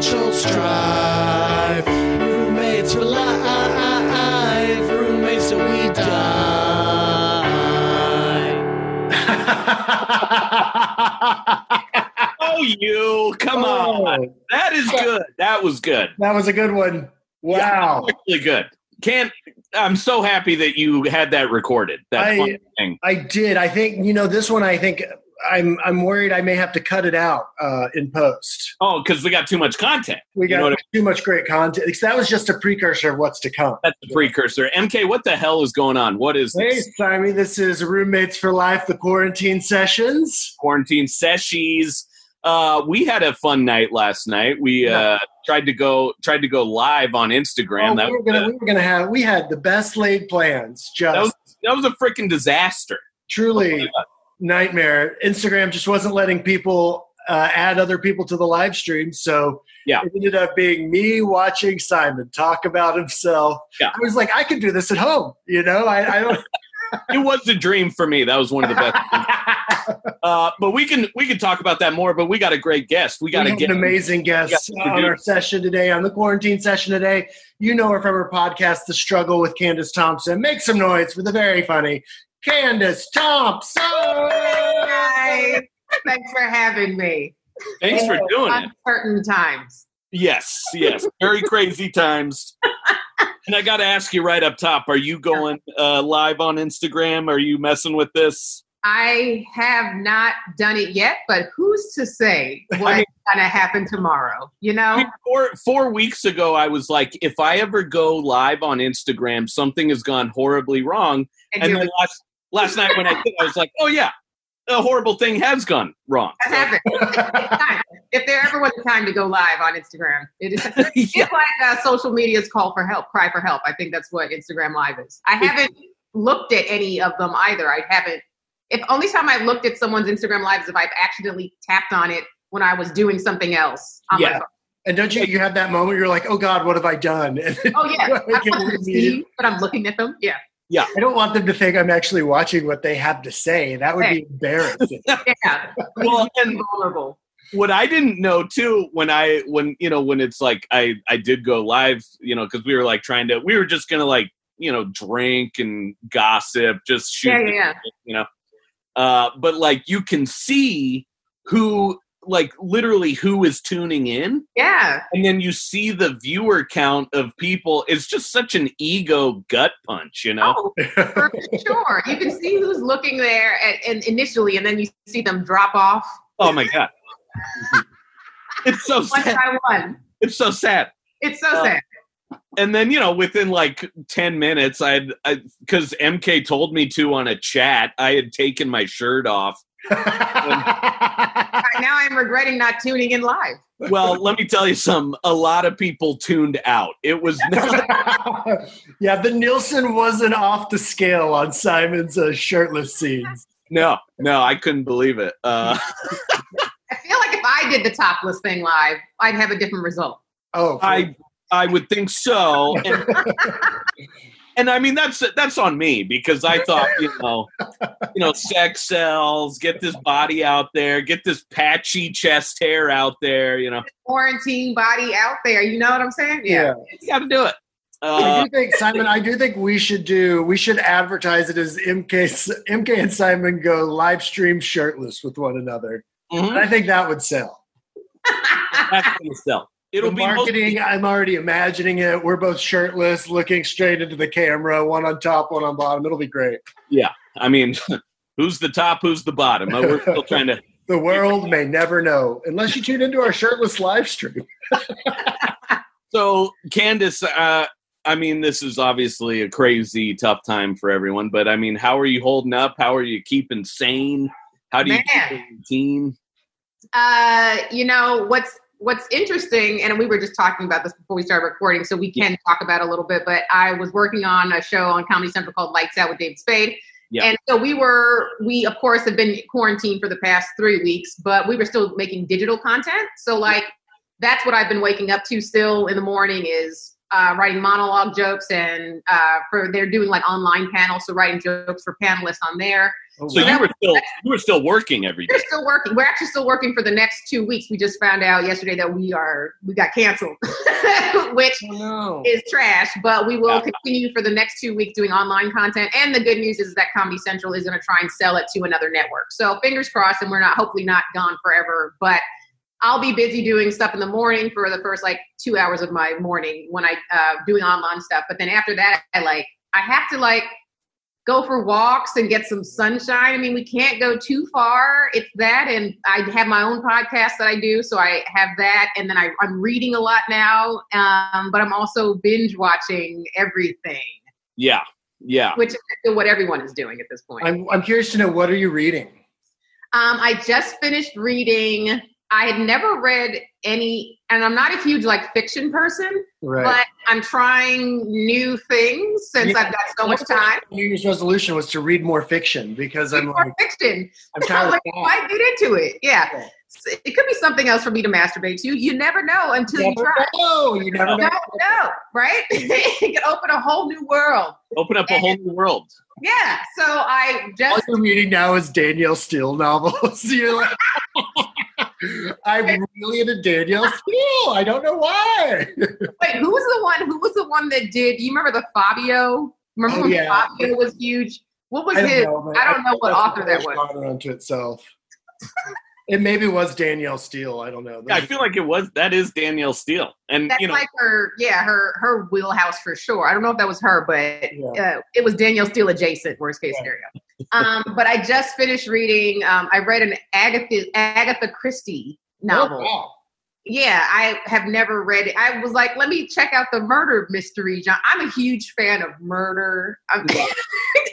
financial strife. Roommates for life, roommates till we die. Oh, you! Come oh. on, Oh, that is good. That was good. that was a good one. Wow. Really good. Can't. I'm so happy that you had that recorded. That I- fun thing. I did. I think you know this one. I think I'm I'm worried I may have to cut it out uh, in post. Oh, because we got too much content. We You got know what too much great content. That was just a precursor of what's to come. That's the precursor. MK, what the hell is going on? What is this? Hey. Simon, this is Roommates for Life, the quarantine sessions. quarantine sessions. Uh, we had a fun night last night. We uh, tried to go tried to go live on Instagram. Oh, that, we, were gonna, a, we were gonna have we had the best laid plans. Just that was that was a freaking disaster. truly nightmare. Instagram just wasn't letting people uh, add other people to the live stream, so Yeah. it ended up being me watching Simon talk about himself. Yeah. I was like, I could do this at home. You know, I, I don't. It was a dream for me. That was one of the best. uh, but we can we can talk about that more. But we got a great guest. We we got to have get an amazing guest on our session today, on the quarantine session today. You know her from her podcast, The Struggle with Candace Thompson. Make some noise for the very funny Candace Thompson. Hi. Thanks for having me. Thanks for doing it. Uncertain times. Yes, yes, very crazy times. And I got to ask you right up top: Are you going uh, live on Instagram? Are you messing with this? I have not done it yet, but who's to say what's mean- going to happen tomorrow? You I know? mean, four four weeks ago, I was like, if I ever go live on Instagram, something has gone horribly wrong. And And here then last last night when I did, I was like, oh yeah, a horrible thing has gone wrong. it happened. If there ever was a time to go live on Instagram, it is. yeah. It's like uh, social media's call for help, cry for help. I think that's what Instagram Live is. I haven't looked at any of them either. I haven't. If only time I looked at someone's Instagram Live is if I've accidentally tapped on it when I was doing something else. On Yeah. My phone. And don't you you have that moment you're like, oh God, what have I done? Oh yeah, I I'm can not read it. see, but I'm looking at them. Yeah, I don't want them to think I'm actually watching what they have to say. That would be embarrassing. yeah. Well, and vulnerable. what I didn't know too when I when you know when it's like I I did go live, you know, because we were like trying to we were just gonna like you know drink and gossip, just shoot, Yeah, yeah, yeah. you know. Uh, but like you can see who like literally who is tuning in. Yeah, and then you see the viewer count of people. It's just such an ego gut punch you know? Oh, for sure. You can see who's looking there at, and initially, and then you see them drop off. Oh my god. It's so one sad. by one. it's so sad. It's so Uh, sad. and then you know within like 10 minutes i'd because mk told me to on a chat. I had taken my shirt off Now I'm regretting not tuning in live. well let me tell you something a lot of people tuned out it was not yeah, the Nielsen wasn't off the scale on Simon's uh, shirtless scenes. no no i couldn't believe it uh I feel like if I did the topless thing live, I'd have a different result. Oh, I I would think so, and, and I mean that's that's on me because I thought you know you know sex sells, get this body out there, get this patchy chest hair out there, you know Quarantine body out there. You know what I'm saying? yeah. you got to do it. I Uh, do think Simon. I do think we should do. We should advertise it as MK. MK and Simon go live stream shirtless with one another. mhm, I think that would sell. that's gonna sell. It'll the be mostly- marketing. I'm already imagining it. We're both shirtless, looking straight into the camera. One on top, one on bottom. It'll be great. Yeah, I mean, who's the top? Who's the bottom? Uh, We're still trying to. The world may never know unless you tune into our shirtless live stream. So, Candace, uh, I mean, this is obviously a crazy, tough time for everyone. But I mean, how are you holding up? How are you keeping sane? How do you Man. keep a routine? Uh, you know what's what's interesting, and we were just talking about this before we started recording, so we can talk about it a little bit. But I was working on a show on Comedy Central called Lights Out with David Spade, Yeah. and so we were we of course have been quarantined for the past three weeks, but we were still making digital content. So like that's what I've been waking up to still in the morning is uh, writing monologue jokes and uh, for they're doing like online panels, so writing jokes for panelists on there. Oh, So wow. you were still you were still working every day. We're still working. We're actually still working for the next two weeks. We just found out yesterday that we are we got canceled, which Oh, no. is trash. But we will Yeah. continue for the next two weeks doing online content. And the good news is that Comedy Central is going to try and sell it to another network. So fingers crossed, and we're not hopefully not gone forever. But I'll be busy doing stuff in the morning for the first like two hours of my morning when I uh, doing online stuff. But then after that, I like I have to like go for walks and get some sunshine. I mean, we can't go too far. It's that, and I have my own podcast that I do, so I have that, and then I, I'm reading a lot now. Um, but I'm also binge watching everything, Yeah, yeah. which is what everyone is doing at this point. I'm, I'm curious to know what are you reading? Um, I just finished reading. I had never read any, and I'm not a huge like fiction person, Right. but I'm trying new things since Yeah. I've got so much time. New Year's resolution was to read more fiction because I'm More like, fiction. I'm I'm tired of like, why get into it? Yeah. Yeah. It could be something else for me to masturbate to. You never know until you Never try. know. You never You know. don't know, right? it can open a whole new world. Open up a whole new world. Yeah. So I All just you're reading now is Danielle Steel novels. You're like, I'm really into Danielle Steel. I don't know why. wait. Who was the one? Who was the one that did? You remember the Fabio? Remember Oh, when yeah. Fabio was huge? What was I his? know. I don't know what author that was. unto itself. It maybe was Danielle Steel. I don't know. Yeah, I feel like it was that is Danielle Steel, and That's you know, like her, yeah, her her wheelhouse for sure. I don't know if that was her, but Yeah. uh, it was Danielle Steel adjacent, worst case Yeah. scenario. Um, but I just finished reading. Um, I read an Agatha Agatha Christie novel. Oh, wow. Yeah, I have never read it. I was like, let me check out the murder mystery. John. I'm a huge fan of murder. I'm, Yeah.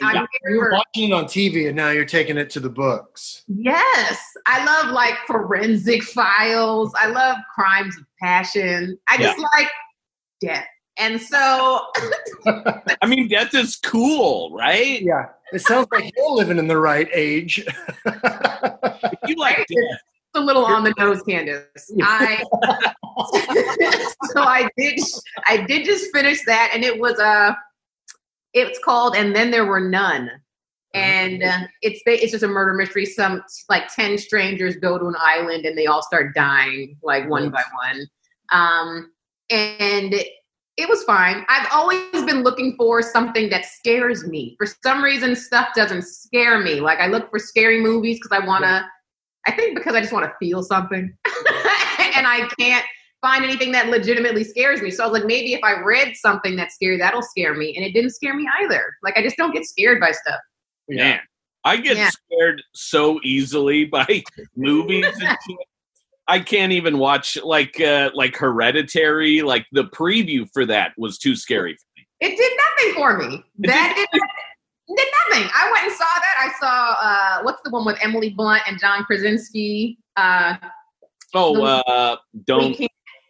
I'm You here were watching it on TV and now you're taking it to the books. yes, I love like forensic files. I love crimes of passion. I just like death. And so I mean, death is cool, right? Yeah. It sounds like you're living in the right age. You like death, it's a little on the nose, Candace. I so I did I did just finish that, and it was uh it's called "And Then There Were None," and uh, it's it's just a murder mystery. Some like ten strangers go to an island, and they all start dying like one by one. Um, and it, it was fine. I've always been looking for something that scares me. For some reason, stuff doesn't scare me. Like I look for scary movies because I want to. I think because I just want to feel something, and I can't find anything that legitimately scares me. So I was like, maybe if I read something that's scary, that'll scare me, and it didn't scare me either. Like I just don't get scared by stuff. man, I get Yeah. scared so easily by movies and. I can't even watch like uh, like Hereditary. Like the preview for that was too scary for me. It did nothing for me. It That did, did nothing. I went and saw that. I saw uh, what's the one with Emily Blunt and John Krasinski. Uh, Oh, uh, don't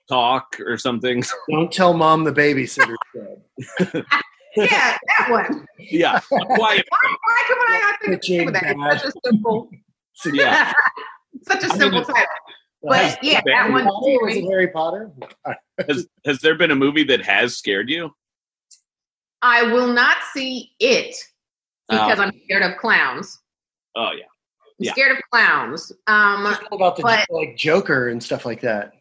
talk or something. Don't tell mom the babysitter dead. yeah, that one. yeah, a quiet. Why, why come I not think of the of that? It's such a simple, Yeah, such a I mean, simple title. But yeah, that Harry one. Potter? Was it Harry Potter? has has there been a movie that has scared you? I will not see it because Oh. I'm scared of clowns. Oh yeah, I'm Yeah. scared of clowns. Um, Just about the But- like Joker and stuff like that.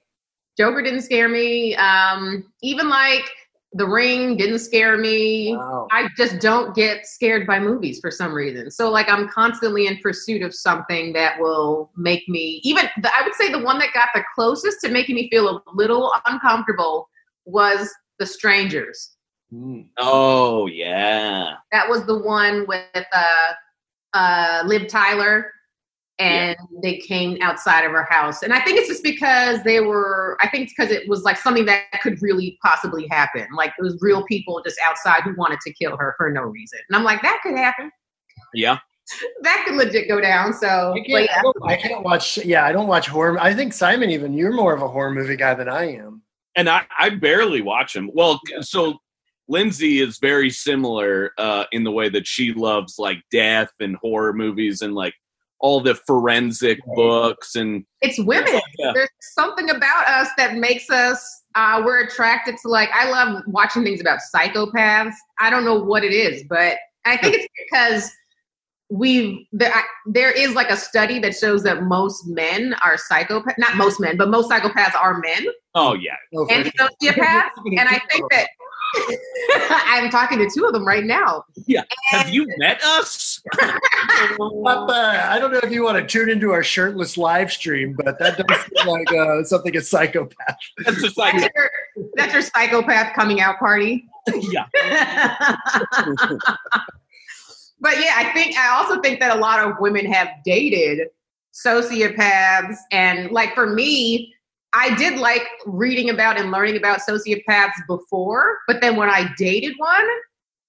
Joker didn't scare me. Um, even like The Ring didn't scare me. Wow. I just don't get scared by movies for some reason. So like I'm constantly in pursuit of something that will make me even the, I would say the one that got the closest to making me feel a little uncomfortable was The Strangers. Mm. oh yeah. That was the one with uh uh Liv Tyler and they came outside of her house. And I think it's just because they were I think it's because it was like something that could really possibly happen. Like it was real people just outside who wanted to kill her for no reason. And I'm like, that could happen. Yeah, That could legit go down. So I can't, yeah. I, I can't watch. Yeah, I don't watch horror. I think Simon, even you're more of a horror movie guy than I am. and I I barely watch them. Well, so Lindsay is very similar uh, in the way that she loves like death and horror movies and like all the forensic books and It's women. Yeah. There's something about us that makes us uh, we're attracted to like I love watching things about psychopaths. I don't know what it is, but I think it's because we there, I, there is like a study that shows that most men are psychopaths. Not most men, but most psychopaths are men oh yeah and sociopaths. and I think that I'm talking to two of them right now. Yeah. Have you met us Papa, I don't know if you want to tune into our shirtless live stream, but that does seem like uh, something a psychopath. that's just like That's your, that's your psychopath coming out party. yeah but yeah, I think I also think that a lot of women have dated sociopaths, and like for me, I did like reading about and learning about sociopaths before, but then when I dated one,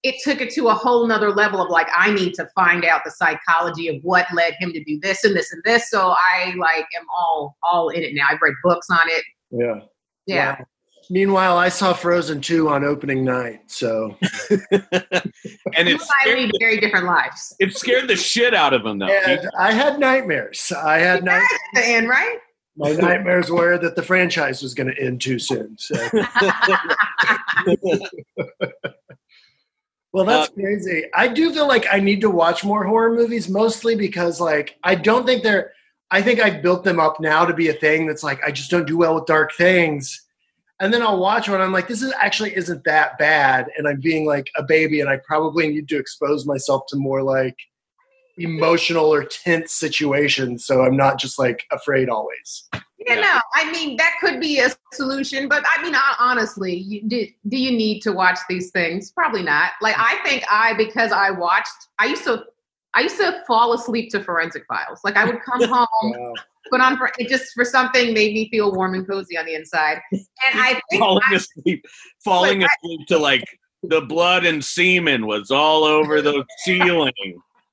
it took it to a whole nother level of like I need to find out the psychology of what led him to do this and this and this. So I like am all all in it now. I've read books on it. Yeah. Yeah. Wow. Meanwhile, I saw Frozen 2 on opening night, so and You it scared, lead very different lives. it scared the shit out of him though and I had nightmares. I had night. The end, right? My nightmares were that the franchise was going to end too soon. So, well, that's uh, crazy. I do feel like I need to watch more horror movies, mostly because, like, I don't think they're. I think I've built them up now to be a thing that's like I just don't do well with dark things, and then I'll watch one. I'm like, this is actually isn't that bad, and I'm being like a baby, and I probably need to expose myself to more like emotional or tense situations, so I'm not just like afraid always. Yeah, Yeah. no, I mean that could be a solution, but I mean hon- honestly, you, do, do you need to watch these things? Probably not. Like I think I because I watched, I used to, I used to fall asleep to Forensic Files. Like I would come home, Wow. put on for it just for something made me feel warm and cozy on the inside, and I think falling I- asleep falling Wait, asleep to like the blood and semen was all over the ceiling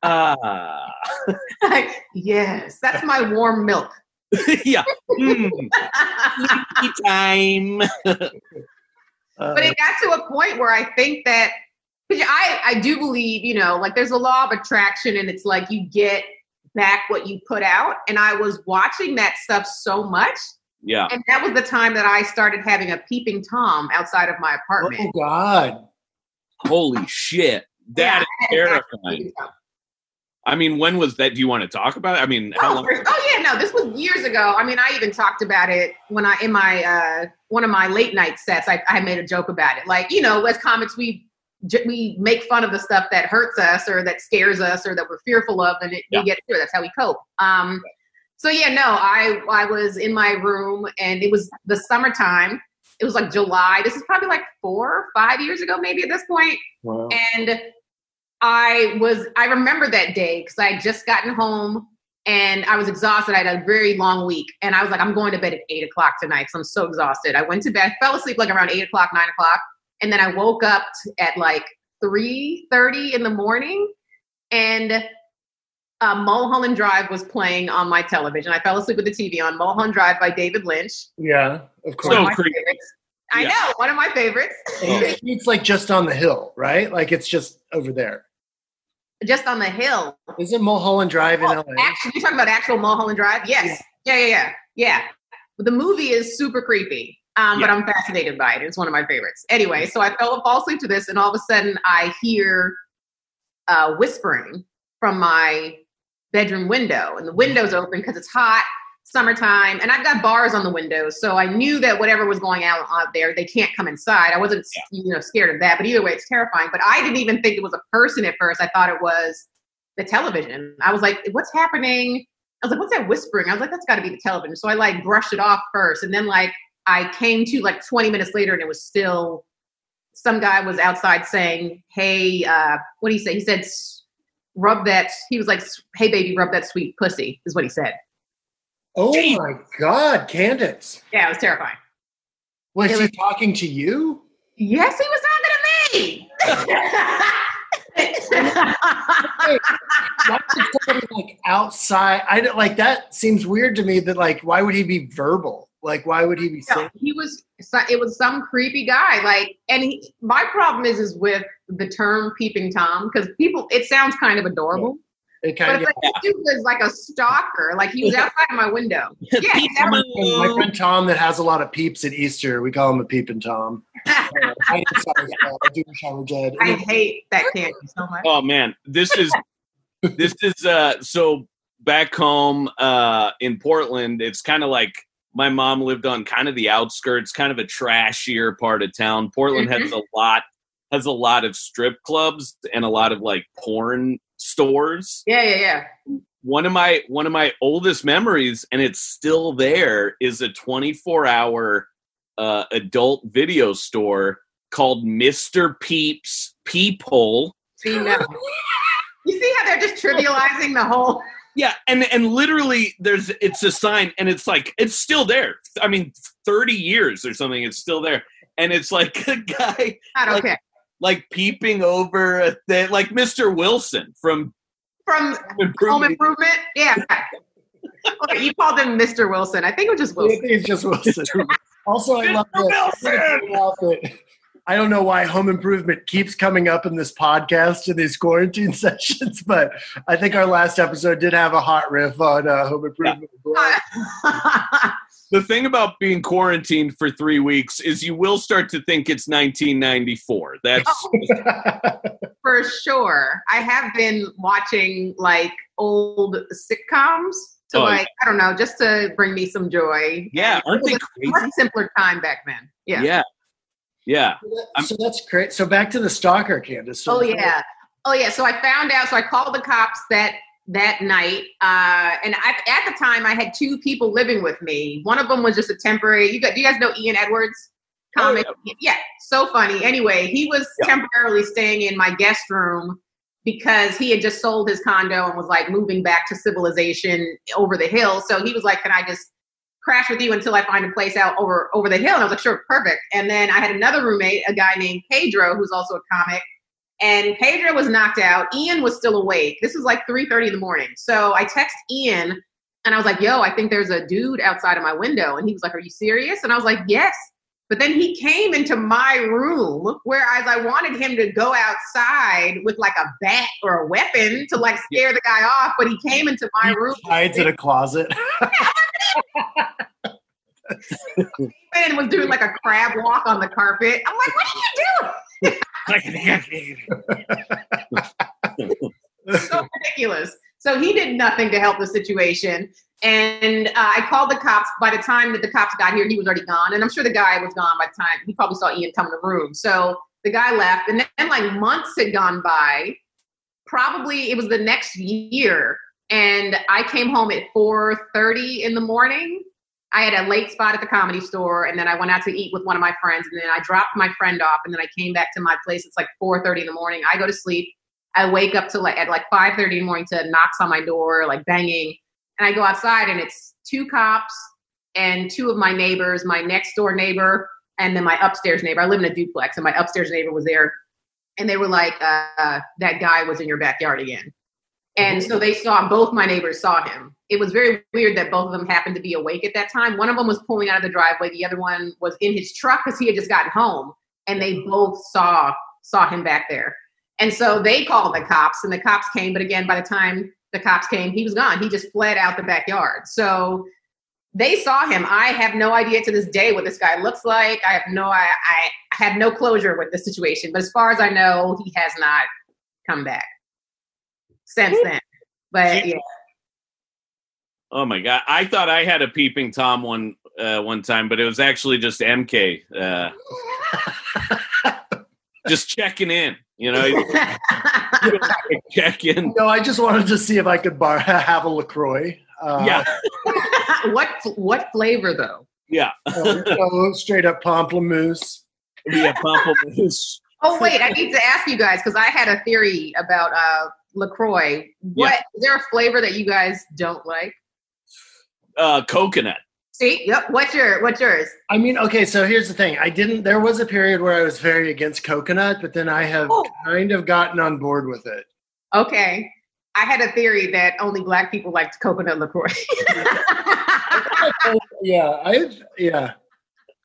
ah yes, that's my warm milk. yeah mm, time but it got to a point where I think that because I I do believe you know like there's a law of attraction and it's like you get back what you put out and I was watching that stuff so much yeah and that was the time that I started having a peeping tom outside of my apartment. oh God! holy shit that is Yeah, I had an actual terrifying. I mean when was that do you want to talk about it i mean how Oh, long oh yeah, no, this was years ago. I mean, I even talked about it when I in my uh one of my late night sets. I, I made a joke about it. Like you know, as comics, we we make fun of the stuff that hurts us or that scares us or that we're fearful of, and it, Yeah. we get through. That's how we cope. Um, so yeah, no, I I was in my room and it was the summertime. It was like July. This is probably like four, or five years ago, maybe at this point Wow. and I was I remember that day because I had just gotten home and I was exhausted. I had a very long week, and I was like, I'm going to bed at eight o'clock tonight because I'm so exhausted. I went to bed, fell asleep like around eight o'clock, nine o'clock, and then I woke up at like three thirty in the morning, and uh, Mulholland Drive was playing on my television. I fell asleep with the TV on Mulholland Drive by David Lynch. Yeah, of course. So One of my creepy. I Yeah. know one of my favorites. it's like just on the hill, right? Like it's just over there. Just on the hill. Isn't Mulholland Drive in Oh, LA? Actually, you're talking about actual Mulholland Drive? Yes. Yeah, yeah, yeah. Yeah. The movie is super creepy, um, but I'm fascinated by it. It's one of my favorites. Anyway, so I fell fall asleep to this, and all of a sudden I hear uh, whispering from my bedroom window, and the window's open because it's hot, summertime, and I've got bars on the windows, so I knew that whatever was going out out there, they can't come inside. I wasn't, you know, scared of that, but either way, it's terrifying. But I didn't even think it was a person at first. I thought it was the television. I was like, "What's happening?" I was like, "What's that whispering?" I was like, "That's got to be the television." So I like brushed it off first, and then like I came to like 20 minutes later, and it was still some guy was outside saying, "Hey, uh, what do you say?" He said, "S- "Rub that." He was like, "Hey, baby, rub that sweet pussy," is what he said. Oh my God, Candace. Yeah, it was terrifying. Was It he was- talking to you? Yes, he was talking to me. Why would somebody like outside? I don't like that. Seems weird to me. That like, why would he be verbal? Like, why would he be No, he was it was some creepy guy like and he, my problem is is with the term peeping tom because people it sounds kind of adorable It But kind it's of. like this dude was like a stalker. Like he was outside my window. Yeah, that was- My friend Tom that has a lot of peeps at Easter. We call him a peeping Tom. Uh, I sorry, Paul. I do wish I were dead. I hate that candy so much. Oh man, this is this is uh so back home uh in Portland, it's kind of like my mom lived on kind of the outskirts, kind of a trashier part of town. Portland has a lot has a lot of strip clubs and a lot of like porn stores. Yeah, yeah, yeah. One of my one of my oldest memories and it's still there is a 24-hour uh adult video store called Mr. Peeps Peephole. See now. You see how they're just trivializing the whole Yeah, and and literally there's it's a sign and it's like it's still there. I mean 30 years or something it's still there. And it's like a guy I don't Like- okay. Like peeping over a thing like Mr. Wilson from From Home Home Improvement. Improvement? Yeah. Okay, you called him Mr. Wilson. I think it was just I Wilson. think it's just Wilson. Also, I love Mr. that. Wilson! I don't know why Home Improvement keeps coming up in this podcast in these quarantine sessions, but I think our last episode did have a hot riff on uh, Home Improvement. The thing about being quarantined for 3 weeks is you will start to think it's 1994. That's oh. For sure. I have been watching like old sitcoms to Oh, like, I don't know, just to bring me some joy. yeah, aren't they It was a much simpler time back then. Yeah. Yeah. Yeah. I'm- so that's great. So back to the stalker, Candace. So Oh yeah. Oh yeah. So I found out. So I called the cops that that night, uh, and I, at the time I had two people living with me. One of them was just a temporary. You got? Do you guys know Ian Edwards? Oh, Comic. yeah. So funny. Anyway, he was Yeah. temporarily staying in my guest room because he had just sold his condo and was like moving back to civilization over the hill. So he was like, "Can I just?" crash with you until I find a place out over over the hill. And I was like, sure, perfect. And then I had another roommate, a guy named Pedro, who's also a comic. And Pedro was knocked out. Ian was still awake. This was like 3:30 in the morning. So I text Ian and I was like, yo, I think there's a dude outside of my window. And he was like, Are you serious? And I was like, Yes. But then he came into my room, whereas I wanted him to go outside with like a bat or a weapon to like scare the guy off. But he came into my room hides in a closet. and was doing like a crab walk on the carpet. I'm like, what are you doing? so ridiculous. So he did nothing to help the situation. And uh, I called the cops. By the time that the cops got here, he was already gone. And I'm sure the guy was gone by the time he probably saw Ian come in the room. So the guy left. And then like months had gone by. Probably it was the next year. And I came home at 4:30 in the morning. I had a late spot at the comedy store, and then I went out to eat with one of my friends, and then I dropped my friend off, and then I came back to my place. It's like 4:30 in the morning. I go to sleep. I wake up to like at like 5:30 in the morning to knocks on my door, like banging, and I go outside, and it's two cops and two of my neighbors, my next door neighbor, and then my upstairs neighbor. I live in a duplex, and my upstairs neighbor was there, and they were like, uh, "That guy was in your backyard again." And mm-hmm. so they saw both my neighbors saw him. It was very weird that both of them happened to be awake at that time. One of them was pulling out of the driveway. The other one was in his truck because he had just gotten home, and they mm-hmm. both saw saw him back there. And so they called the cops, and the cops came. But again, by the time the cops came, he was gone. He just fled out the backyard. So they saw him. I have no idea to this day what this guy looks like. I have no I, I have no closure with the situation. But as far as I know, he has not come back since then. But yeah. Oh my god! I thought I had a peeping tom one uh, one time, but it was actually just MK, uh, just checking in. You know, check in. no, I just wanted to see if I could bar have a Lacroix. Uh, Yeah, what what flavor though? yeah, uh, so straight up pamplemousse. yeah. Pamplemousse. Oh wait, I need to ask you guys because I had a theory about uh Lacroix. What Yeah. is there a flavor that you guys don't like? Uh, coconut. See, yep. What's your what's yours? I mean, okay, so here's the thing. I didn't. There was a period where I was very against coconut, but then I have Oh. kind of gotten on board with it. Okay, I had a theory that only black people liked coconut Lacroix. yeah, I yeah,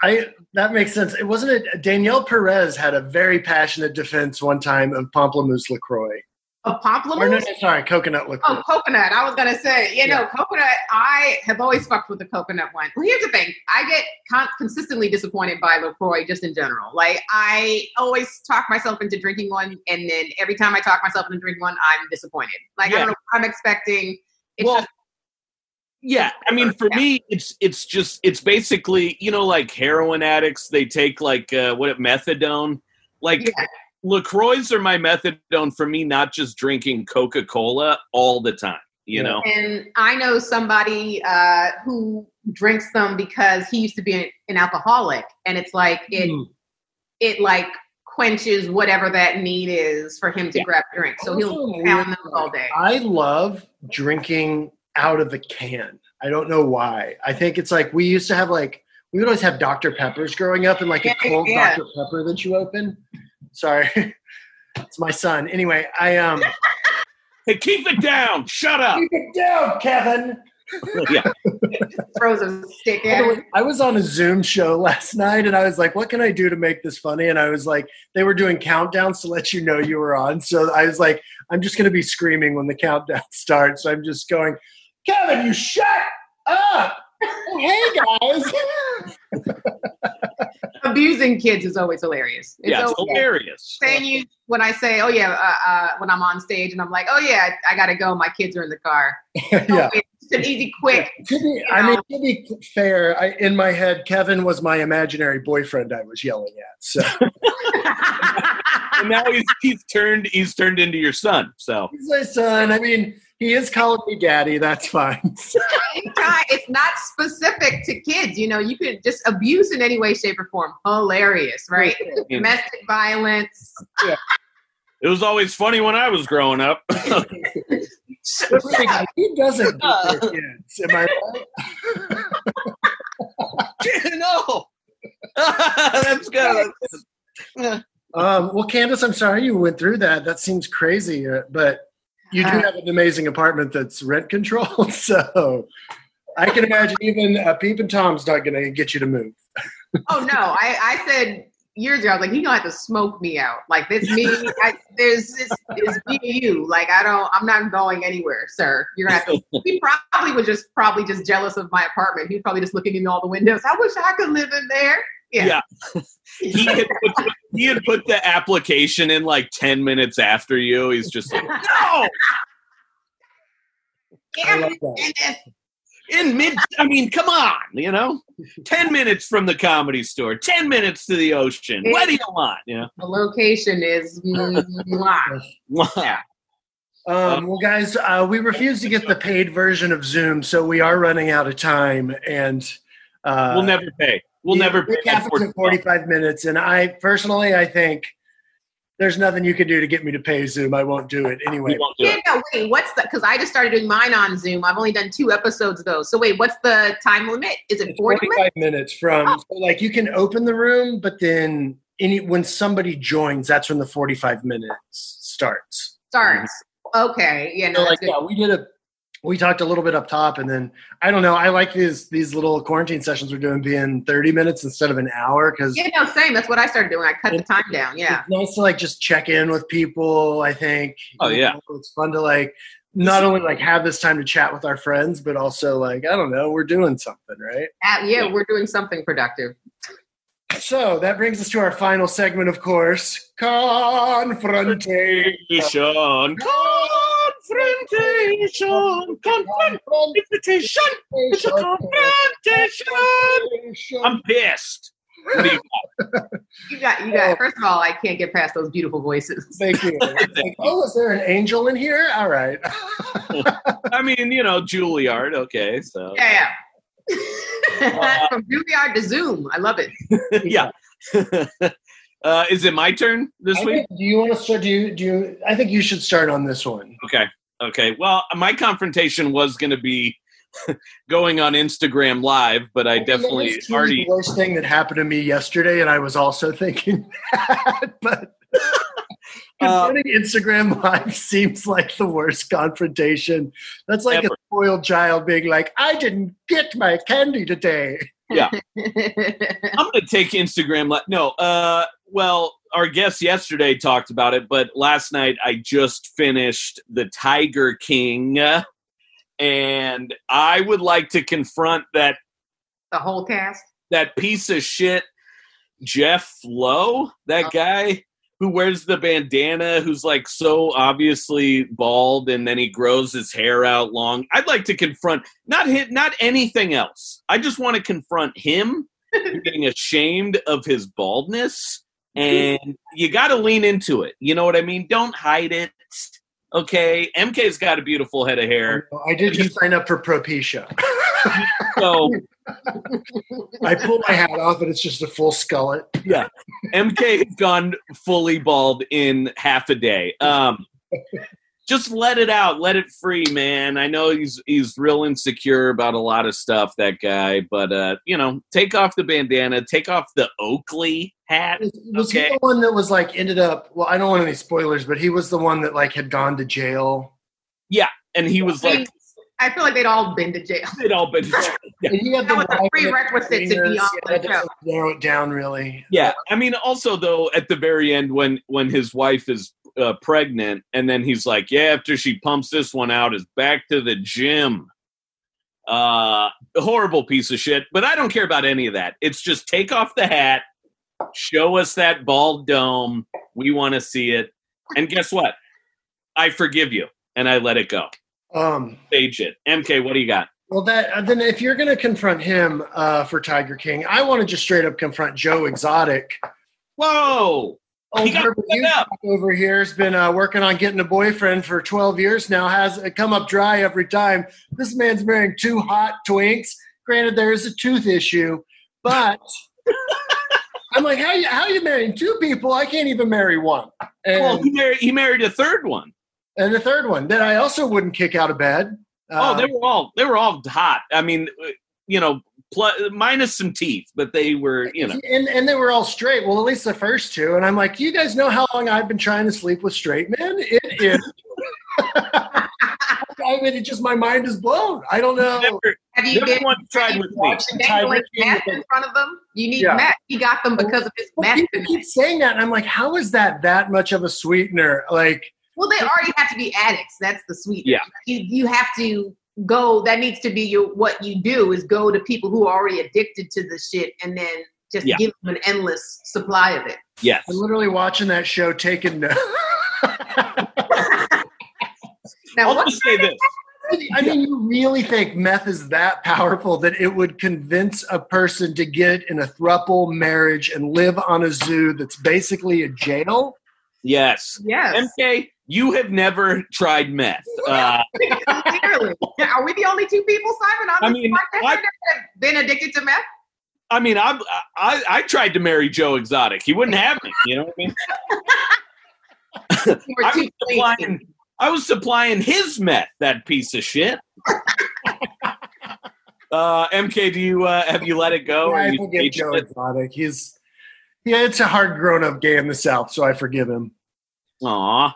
I that makes sense. It wasn't it. Danielle Perez had a very passionate defense one time of Pamplemousse Lacroix. Of Or no, no, sorry, coconut liqueur. Oh, coconut. I was gonna say, you know, coconut. I have always fucked with the coconut one. Well, here's the thing: I get con- consistently disappointed by Lacroix just in general. Like I always talk myself into drinking one, and then every time I talk myself into drinking one, I'm disappointed. Like I don't know. What I'm expecting. It's Well, just Yeah, I mean, for Yeah. me, it's it's just it's basically you know like heroin addicts. They take like uh, what methadone. Like yeah, Lacroix are my methadone for me, not just drinking Coca Cola all the time. You know, and I know somebody uh, who drinks them because he used to be an, an alcoholic, and it's like it Mm. it like quenches whatever that need is for him to Yeah. grab a drink. So he'll weird, pound them all day. I love drinking out of the can. I don't know why. I think it's like we used to have like we would always have Dr. Peppers growing up and like a cold yeah. Dr. Pepper that you open. Sorry. it's my son. Anyway, I um hey, keep it down. Shut up. keep it down, Kevin. yeah, Throws a stick at the him. way, I was on a Zoom show last night and I was like, what can I do to make this funny? And I was like, they were doing countdowns to let you know you were on. So I was like, I'm just going to be screaming when the countdown starts. So I'm just going, Kevin, you shut up. Oh, hey, guys. Abusing kids is always hilarious. It's yeah, it's always- hilarious. saying you when I say, "Oh yeah," uh, uh, when I'm on stage and I'm like, "Oh yeah, I, I gotta go. My kids are in the car." yeah. It's just an easy, quick. To be, I mean, to be fair, I, in my head, Kevin was my imaginary boyfriend I was yelling at. So And now he's he's turned he's turned into your son. So he's my son. I mean, he is calling me daddy. That's fine. It's not specific to kids. You know, you could just abuse in any way, shape, or form. Hilarious, right? Yeah. Domestic violence. it was always funny when I was growing up. he doesn't beat kids. Am I right? no, that's good. Um, well, Candace, I'm sorry you went through that. That seems crazy, uh, but you do Uh. have an amazing apartment that's rent controlled. So I can imagine even uh, Peep and Tom's not going to get you to move. Oh no, I, I said years ago, I was like, you're gonna have to smoke me out. Like this me, I, there's this is me and you. Like I don't I'm not going anywhere, sir. You're gonna have to he probably was just probably just jealous of my apartment. He's probably just looking in all the windows. I wish I could live in there. Yeah. he had put, he had put the application in like ten minutes after you. He's just like, no, I love that. Yeah, in mid. I mean, come on, you know, ten minutes from the comedy store, ten minutes to the ocean. What do you want? You the location is mwah. Um, well, guys, uh, we refuse to get the paid version of Zoom, so we are running out of time, and uh, we'll never pay. We'll yeah, never we pay. cap that it to 45 minutes. And I personally, I think there's nothing you can do to get me to pay Zoom. I won't do it anyway. We won't do Yeah, it. no, wait, what's the because I just started doing mine on Zoom. I've only done two episodes though. So wait, what's the time limit? Is it It's 40 minutes? 45 minutes from oh. so like you can open the room, but then any when somebody joins, that's when the 45 minutes starts. Starts. Okay. Yeah, So no, like good. yeah, we did a we talked a little bit up top, and then I don't know. I like these these little quarantine sessions we're doing being 30 minutes instead of an hour because Yeah, no, same. That's what I started doing. I cut the time down. Yeah. it's nice to like just check in with people. I think. Oh, yeah. know, it's fun to like not only like have this time to chat with our friends, but also like I don't know, we're doing something, right? Uh, yeah, we're doing something productive. So that brings us to our final segment, of course, confrontation. Confrontation. Confrontation. Confrontation. Confrontation. I'm pissed. What do you You got, you got. First of all, I can't get past those beautiful voices. Thank you. Like, oh, is there an angel in here? All right. I mean, you know, Juilliard. Okay, so Yeah, yeah. From Juilliard to Zoom, I love it. yeah. uh, is it my turn this I week? think- do you want to start? Do you? Do you? I think you should start on this one. Okay. Okay. Well, my confrontation was going to be going on Instagram Live, but I definitely It's already. the worst thing that happened to me yesterday, and I was also thinking that. But confronting um, Instagram Live seems like the worst confrontation. That's like Ever. a spoiled child being like, "I didn't get my candy today." I'm gonna take Instagram. li- No, uh, well, our guest yesterday talked about it, but last night I just finished the Tiger King, and I would like to confront that the whole cast. that piece of shit, Jeff Lowe, that Oh. guy who wears the bandana, who's like so obviously bald, and then he grows his hair out long. I'd like to confront not hit, not anything else. I just want to confront him getting ashamed of his baldness, mm-hmm. and you got to lean into it. You know what I mean? Don't hide it. Okay, MK's got a beautiful head of hair, I did just sign up for Propecia. so I pull my hat off and it's just a full skullet. yeah, MK has gone fully bald in half a day. Um, just let it out, let it free, man. I know he's he's real insecure about a lot of stuff, that guy. But uh, you know, take off the bandana, take off the Oakley hat. Was, was Okay. he the one that was like ended up? Well, I don't want any spoilers, but he was the one that like had gone to jail. Yeah, and he was like, I feel like they'd all been to jail. They'd all been Yeah. And he had That was a prerequisite to be trainers. on He had the to show. narrow it down really. Yeah, I mean, also though, at the very end, when when his wife is uh, pregnant, and then he's like, "Yeah," after she pumps this one out, is back to the gym. Uh, horrible piece of shit. But I don't care about any of that. It's just take off the hat, show us that bald dome. We want to see it. And guess what? I forgive you, and I let it go. Um, Stage it. MK, what do you got? well, that uh, then if you're going to confront him uh, for Tiger King, I want to just straight up confront Joe Exotic. Whoa! He got Over, here has been uh, working on getting a boyfriend for 12 years now. Has it come up dry every time. This man's marrying two hot twinks. Granted, there is a tooth issue, but I'm like, how you how you marrying two people? I can't even marry one. And, Well, he married. He married a third one. and the third one that I also wouldn't kick out of bed. Oh, Uh, they were all they were all hot. I mean, you know, pl- minus some teeth, but they were, you know, and, and they were all straight. Well, at least the first two. And I'm like, you guys know how long I've been trying to sleep with straight men? It is. I mean, it just my mind is blown. I don't know. never, Have you never been one tried with me. dangling Tiger with in front of them? You need Yeah. meth. He got them because of his Well, meth. people keep saying that, and I'm like, how is that that much of a sweetener? Like, Well, they already have to be addicts. That's the sweet. Yeah. You you have to go. That needs to be your what you do is go to people who are already addicted to the shit, and then just Yeah. give them an endless supply of it. Yes. I'm literally watching that show, taking notes. Now, I'll what just say this. I mean, you really think meth is that powerful that it would convince a person to get in a thruple marriage and live on a zoo that's basically a jail? Yes. Yes. MK, you have never tried meth. Uh, Clearly. Are we the only two people, Simon, on I mean, I, that have been addicted to meth? I mean, I, I I tried to marry Joe Exotic. He wouldn't have me. You know what I mean? I was supplying, I was supplying his meth. That piece of shit. uh, MK, do you uh, have you let it go? Yeah, or I forgive Joe it? Exotic. He's yeah, it's a hard grown up gay in the South, so I forgive him. Aw.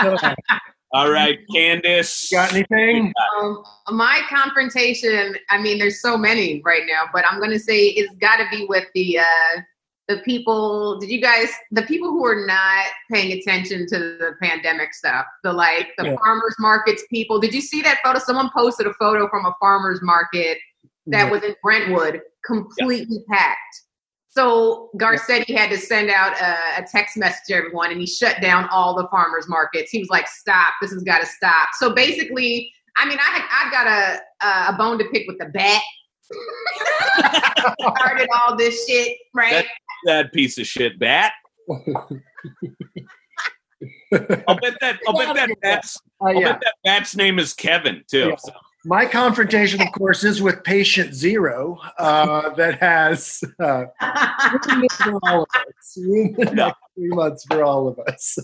So, All right, Candace. got anything? Um, my confrontation, I mean, there's so many right now, but I'm going to say it's got to be with the uh, the people. Did you guys, the people who are not paying attention to the pandemic stuff, the like the Yeah. farmers markets people? Did you see that photo? Someone posted a photo from a farmers market that was in Brentwood, completely packed. So Garcetti had to send out a, a text message to everyone, and he shut down all the farmers markets. He was like, "Stop! This has got to stop." So basically, I mean, I I've got a a bone to pick with the bat. Started all this shit, right? that piece of shit bat. I'll bet that. I'll bet that bat's. Uh, I'll bet that bat's name is Kevin too. Yeah. So. My confrontation, of course, is with patient zero uh, that has uh, for all of us. Ruined the next three months for all of us.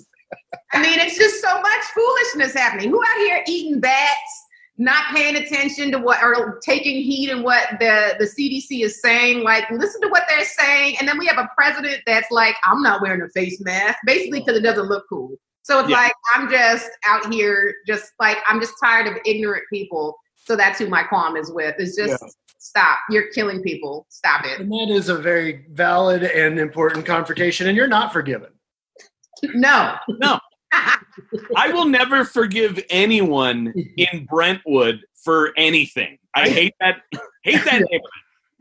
I mean, it's just so much foolishness happening. Who out here eating bats, not paying attention to what, or taking heed in what the, the CDC is saying? Like, listen to what they're saying. And then we have a president that's like, I'm not wearing a face mask, basically because it doesn't look cool. So it's Yeah. like, I'm just out here, just like, I'm just tired of ignorant people. So that's who my qualm is with. It's just Stop. You're killing people. Stop it. And that is a very valid and important confrontation, and you're not forgiven. No. No. I will never forgive anyone in Brentwood for anything. I hate that. Hate that. neighborhood.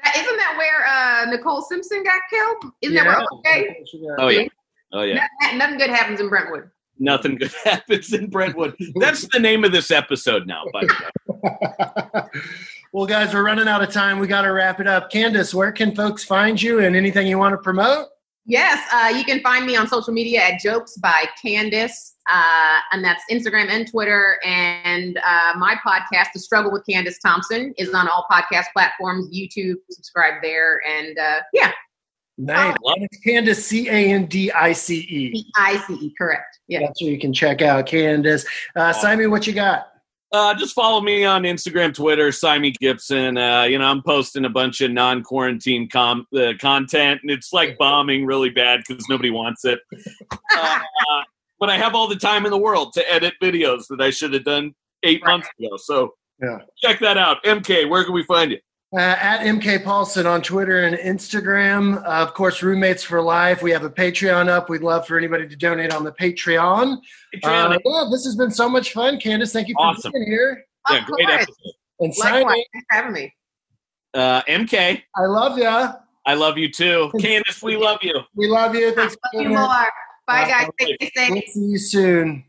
That, isn't that where uh, Nicole Simpson got killed? Isn't that where okay? Oh yeah. Oh yeah. Nothing, nothing good happens in Brentwood. Nothing good happens in Brentwood. That's the name of this episode now. By the way. well, guys, we're running out of time. We got to wrap it up. Candace, where can folks find you and anything you want to promote? Yes, uh, you can find me on social media at Jokes by Candace, uh, and that's Instagram and Twitter. And uh, my podcast, The Struggle with Candace Thompson, is on all podcast platforms. YouTube, subscribe there, and uh, yeah, Nice. Love And Candice, C A N D I C E. P I C E, correct? Yeah. That's where you can check out Candice. Uh, Simon, what you got? Uh, just follow me on Instagram, Twitter, Simon Gibson. Uh, you know, I'm posting a bunch of non-quarantine com- uh, content, and it's like bombing really bad because nobody wants it. Uh, but I have all the time in the world to edit videos that I should have done eight Right. months ago. So Yeah. check that out. MK, where can we find you? Uh, at MK Paulson on Twitter and Instagram. Uh, of course, Roommates for Life. We have a Patreon up. We'd love for anybody to donate on the Patreon. Patreon. Uh, yeah, this has been so much fun. Candice, thank you for Awesome. being here. yeah, Of great course. episode. And Simon, thanks for having me. Uh, MK, I love ya. I love you too. Candice, we love you. We love you. Thanks Love for you more. Bye, Uh, guys. Stay safe. We'll see you soon.